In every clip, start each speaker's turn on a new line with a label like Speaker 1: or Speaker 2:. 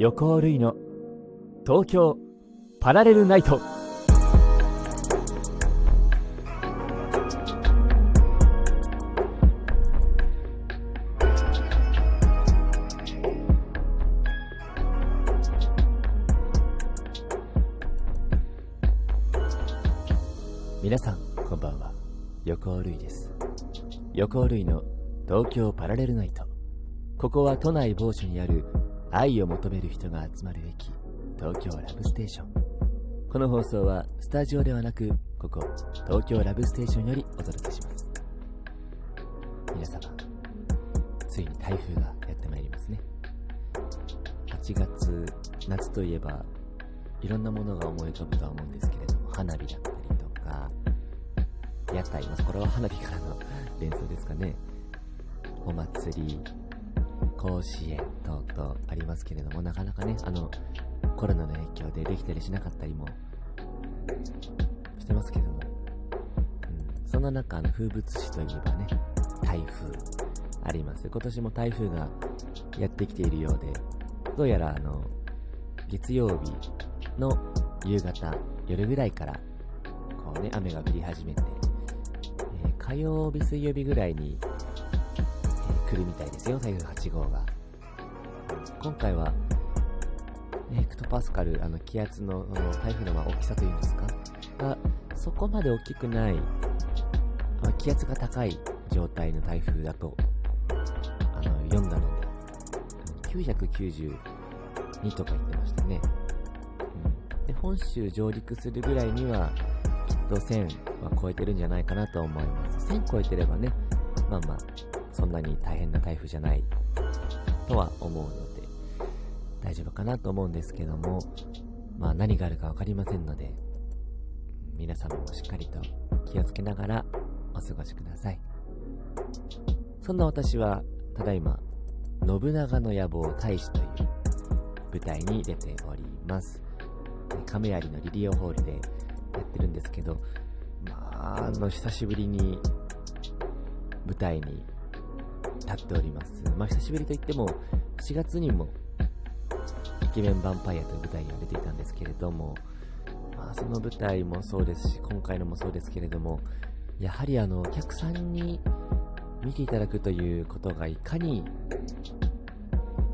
Speaker 1: 横尾類の。東京パラレルナイト。皆さんこんばんは。横尾類です。横尾類の東京パラレルナイト。ここは都内某所にある愛を求める人が集まる駅東京ラブステーション。この放送はスタジオではなくここ東京ラブステーションよりお届けします。皆様ついに台風がやってまいりますね。8月夏といえばいろんなものが思い浮かぶとは思うんですけれども花火だったりとか屋台まこれは花火からの連想ですかね。お祭り甲子園等々ありますけれどもなかなかねあのコロナの影響でできたりしなかったりもしてますけども、うん、そんな中あの風物詩といえばね台風あります。今年も台風がやってきているようでどうやらあの月曜日の夕方夜ぐらいからこうね雨が降り始めて、えー、火曜日水曜日ぐらいに、来るみたいですよ台風8号が今回はヘクトパスカル、あの気圧のあの台風のま大きさというんですか、がそこまで大きくない、あ気圧が高い状態の台風だとあの読んだので、992とか言ってましたね。うん、で本州上陸するぐらいには、きっと1000は超えてるんじゃないかなと思います。1000超えてればね、まあまあ、そんなに大変な台風じゃないとは思うので、大丈夫かなと思うんですけども、まあ何があるか分かりませんので、皆様もしっかりと気をつけながらお過ごしください。そんな私は、ただいま、信長の野望大使という舞台に出ております。亀有のリリオホールでやってるんですけど、まあ、あの、久しぶりに舞台に立っております。まあ、久しぶりといっても、4月にもイケメンヴァンパイアという舞台には出ていたんですけれども、まあ、その舞台もそうですし、今回のもそうですけれども、やはりあの、お客さんに見ていただくということがいかに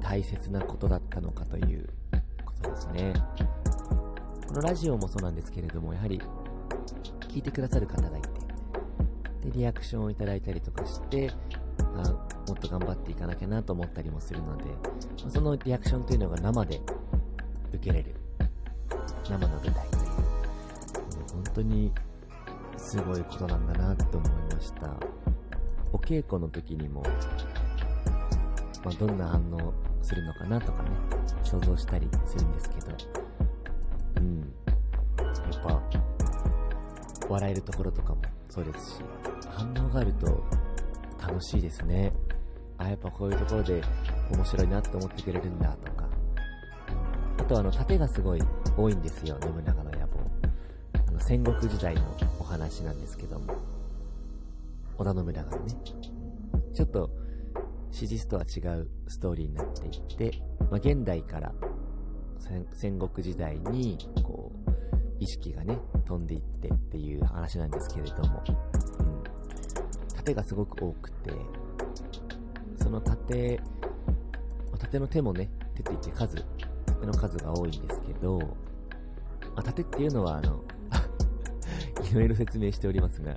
Speaker 1: 大切なことだったのかということですね。このラジオもそうなんですけれども、やはり聞いてくださる方がいて、で、リアクションをいただいたりとかして、あもっと頑張っていかなきゃなと思ったりもするので、そのリアクションというのが生で受けれる。生の舞台という。本当にすごいことなんだなと思いました。お稽古の時にも、まあ、どんな反応するのかなとかね、想像したりするんですけど、うん。やっぱ、笑えるところとかもそうですし、反応があると楽しいですね。あ、やっぱこういうところで面白いなって思ってくれるんだとか。あとあの、盾がすごい多いんですよ、信長の野望。あの、戦国時代のお話なんですけども。織田信長のね。ちょっと、史実とは違うストーリーになっていって、まあ、現代から戦国時代に、こう、意識がね、飛んでいってっていう話なんですけれども、うん。盾がすごく多くて、その盾、盾の手もね、手って言って数、盾の数が多いんですけど、まあ、盾っていうのは、あの、いろいろ説明しておりますが、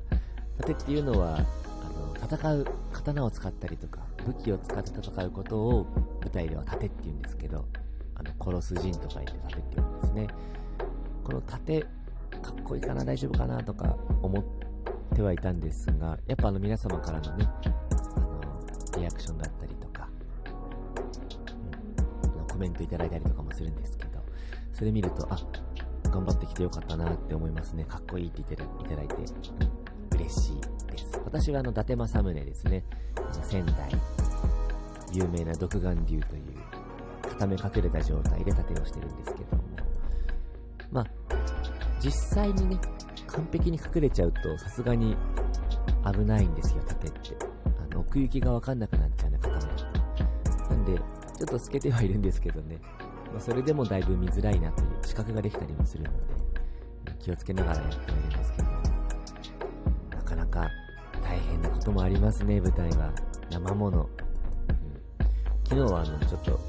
Speaker 1: 盾っていうのは、あの、戦う、刀を使ったりとか、武器を使って戦うことを舞台では盾って言うんですけど、あの、殺す陣とか言って盾って言うんですね。この盾、かっこいいかな、大丈夫かなとか思ってはいたんですが、やっぱあの皆様からのね、リアクションだったりとか、うん、コメントいただいたりとかもするんですけど、それ見ると、あ、頑張ってきてよかったなって思いますね。かっこいいって言っていただいて、うん、嬉しいです。私はあの、伊達政宗ですね。仙台、有名な独眼竜という、固め隠れた状態で盾をしてるんですけども、まあ、実際にね、完璧に隠れちゃうと、さすがに危ないんですよ、盾って。奥行きがわかんなくなっちゃうね、固めると。なんで、ちょっと透けてはいるんですけどね。まあ、それでもだいぶ見づらいなという視覚ができたりもするので、気をつけながらやってはいるんですけど、なかなか大変なこともありますね、舞台は。生もの。うん、昨日はあの、ちょっと、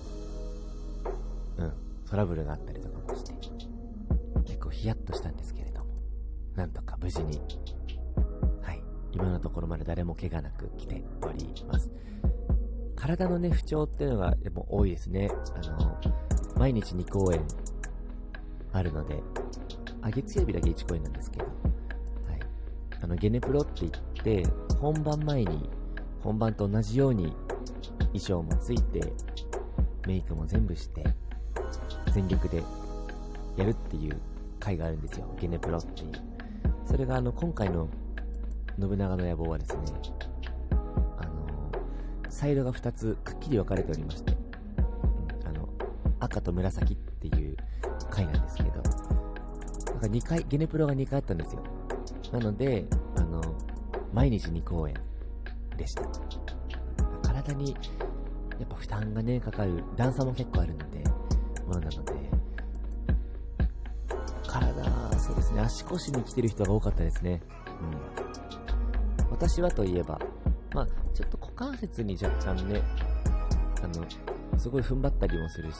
Speaker 1: うん、トラブルがあったりとかもして、結構ヒヤッとしたんですけれども、なんとか無事に、今のところまで誰も怪我なく来ております。体のね、不調っていうのがやっぱ多いですね。あの、毎日2公演あるので、あ、月曜日だけ1公演なんですけど、はい。あの、ゲネプロって言って、本番前に、本番と同じように衣装もついて、メイクも全部して、全力でやるっていう回があるんですよ。ゲネプロっていう。それがあの、今回の信長の野望はですね、あのサイドが2つくっきり分かれておりまして、うん、あの、赤と紫っていう回なんですけど、なんか2回、ゲネプロが2回あったんですよ。なので、あの、毎日2公演でした。体に、やっぱ負担がね、かかる、段差も結構あるので、ものなので、体、そうですね、足腰に来てる人が多かったですね。うん。私はといえば、まあ、ちょっと股関節に若干ね、あの、すごい踏ん張ったりもするし、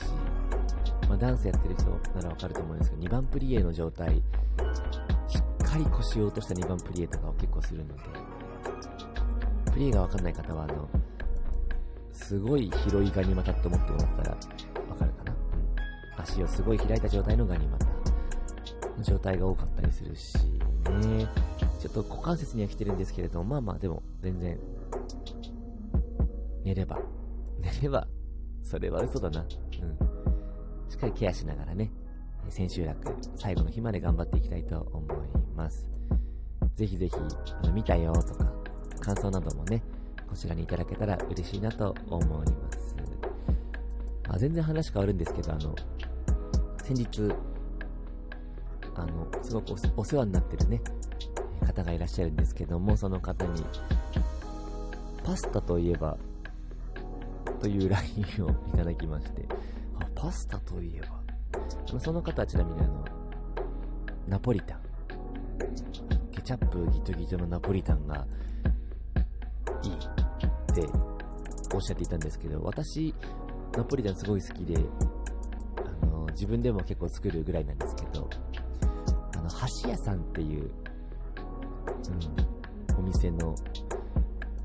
Speaker 1: まあ、ダンスやってる人ならわかると思うんですけど、2番プリエの状態、しっかり腰を落とした2番プリエとかを結構するので、プリエがわかんない方は、あの、すごい広いガニ股って思ってもらったらわかるかな、うん、足をすごい開いた状態のガニ股の状態が多かったりするし、ね。ちょっと股関節には来てるんですけれども、まあまあでも、全然、寝れば、寝れば、それは嘘だな。うん。しっかりケアしながらね、千秋楽、最後の日まで頑張っていきたいと思います。ぜひぜひ、あの、見たよとか、感想などもね、こちらにいただけたら嬉しいなと思います。あ全然話変わるんですけど、あの、先日、あの、すごくお世話になってるね、方がいらっしゃるんですけども、その方に、パスタといえば、という LINE を いただきまして、あ、パスタといえば。その方はちなみにあの、ナポリタン。ケチャップギトギトのナポリタンがいいっておっしゃっていたんですけど、私、ナポリタンすごい好きで、あの、自分でも結構作るぐらいなんですけど、あの、橋屋さんっていう、うん、お店の、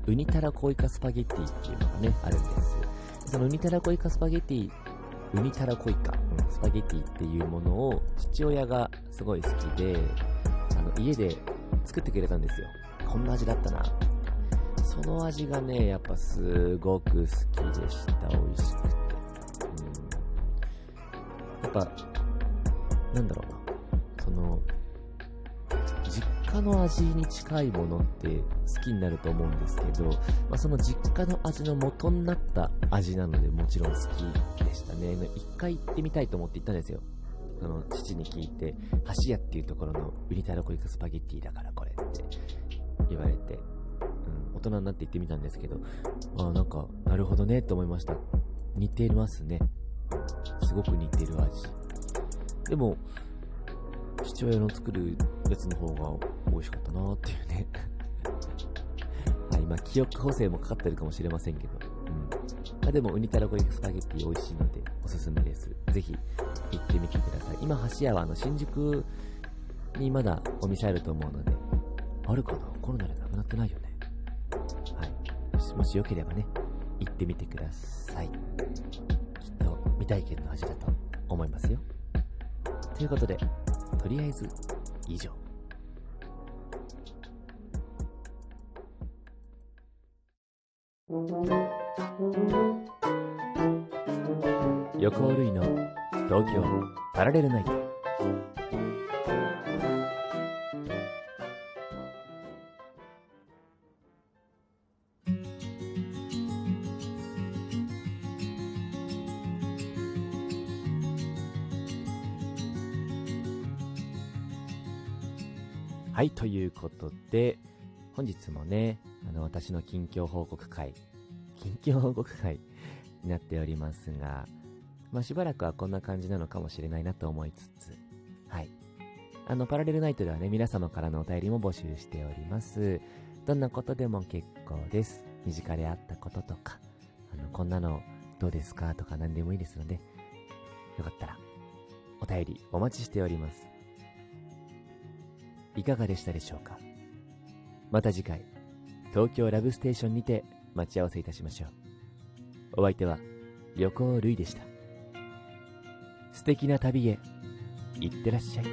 Speaker 1: ウニタラコイカスパゲッティっていうのがね、あるんです。そのウニタラコイカスパゲッティウニタラコイカ、うん、スパゲッティっていうものを父親がすごい好きで、あの、家で作ってくれたんですよ。こんな味だったな。その味がね、やっぱすごく好きでした。美味しくて。うん。やっぱ、なんだろうな。その、実家の味に近いものって好きになると思うんですけど、まあ、その実家の味の元になった味なのでもちろん好きでしたね。一回行ってみたいと思って行ったんですよ。あの、父に聞いて、橋屋っていうところのウニタラコイクスパゲッティだからこれって言われて、うん、大人になって行ってみたんですけど、ああなんか、なるほどねって思いました。似てますね。すごく似てる味。でも、父親の作るやつの方が美味しかったなっていうね はい、まあ、記憶補正もかかってるかもしれませんけど。うん。まあ、でも、ウニタラコリスパゲッティ美味しいので、おすすめです。ぜひ、行ってみてください。今、橋屋は、あの、新宿にまだお店あると思うので、あるかな？コロナでなくなってないよね。はい。もし、もしよければね、行ってみてください。きっと、未体験の味だと思いますよ。ということで、とりあえず、以上。横尾類の東京パラレルナイトはい、ということで、本日もね、あの、私の近況報告会、近況報告会 になっておりますが、まあ、しばらくはこんな感じなのかもしれないなと思いつつ、はい。あの、パラレルナイトではね、皆様からのお便りも募集しております。どんなことでも結構です。身近であったこととか、あの、こんなのどうですかとか何でもいいですので、よかったら、お便りお待ちしております。いかがでしたでしょうか？また次回、東京ラブステーションにて待ち合わせいたしましょう。お相手は、横尾るいでした。素敵な旅へ、行ってらっしゃい。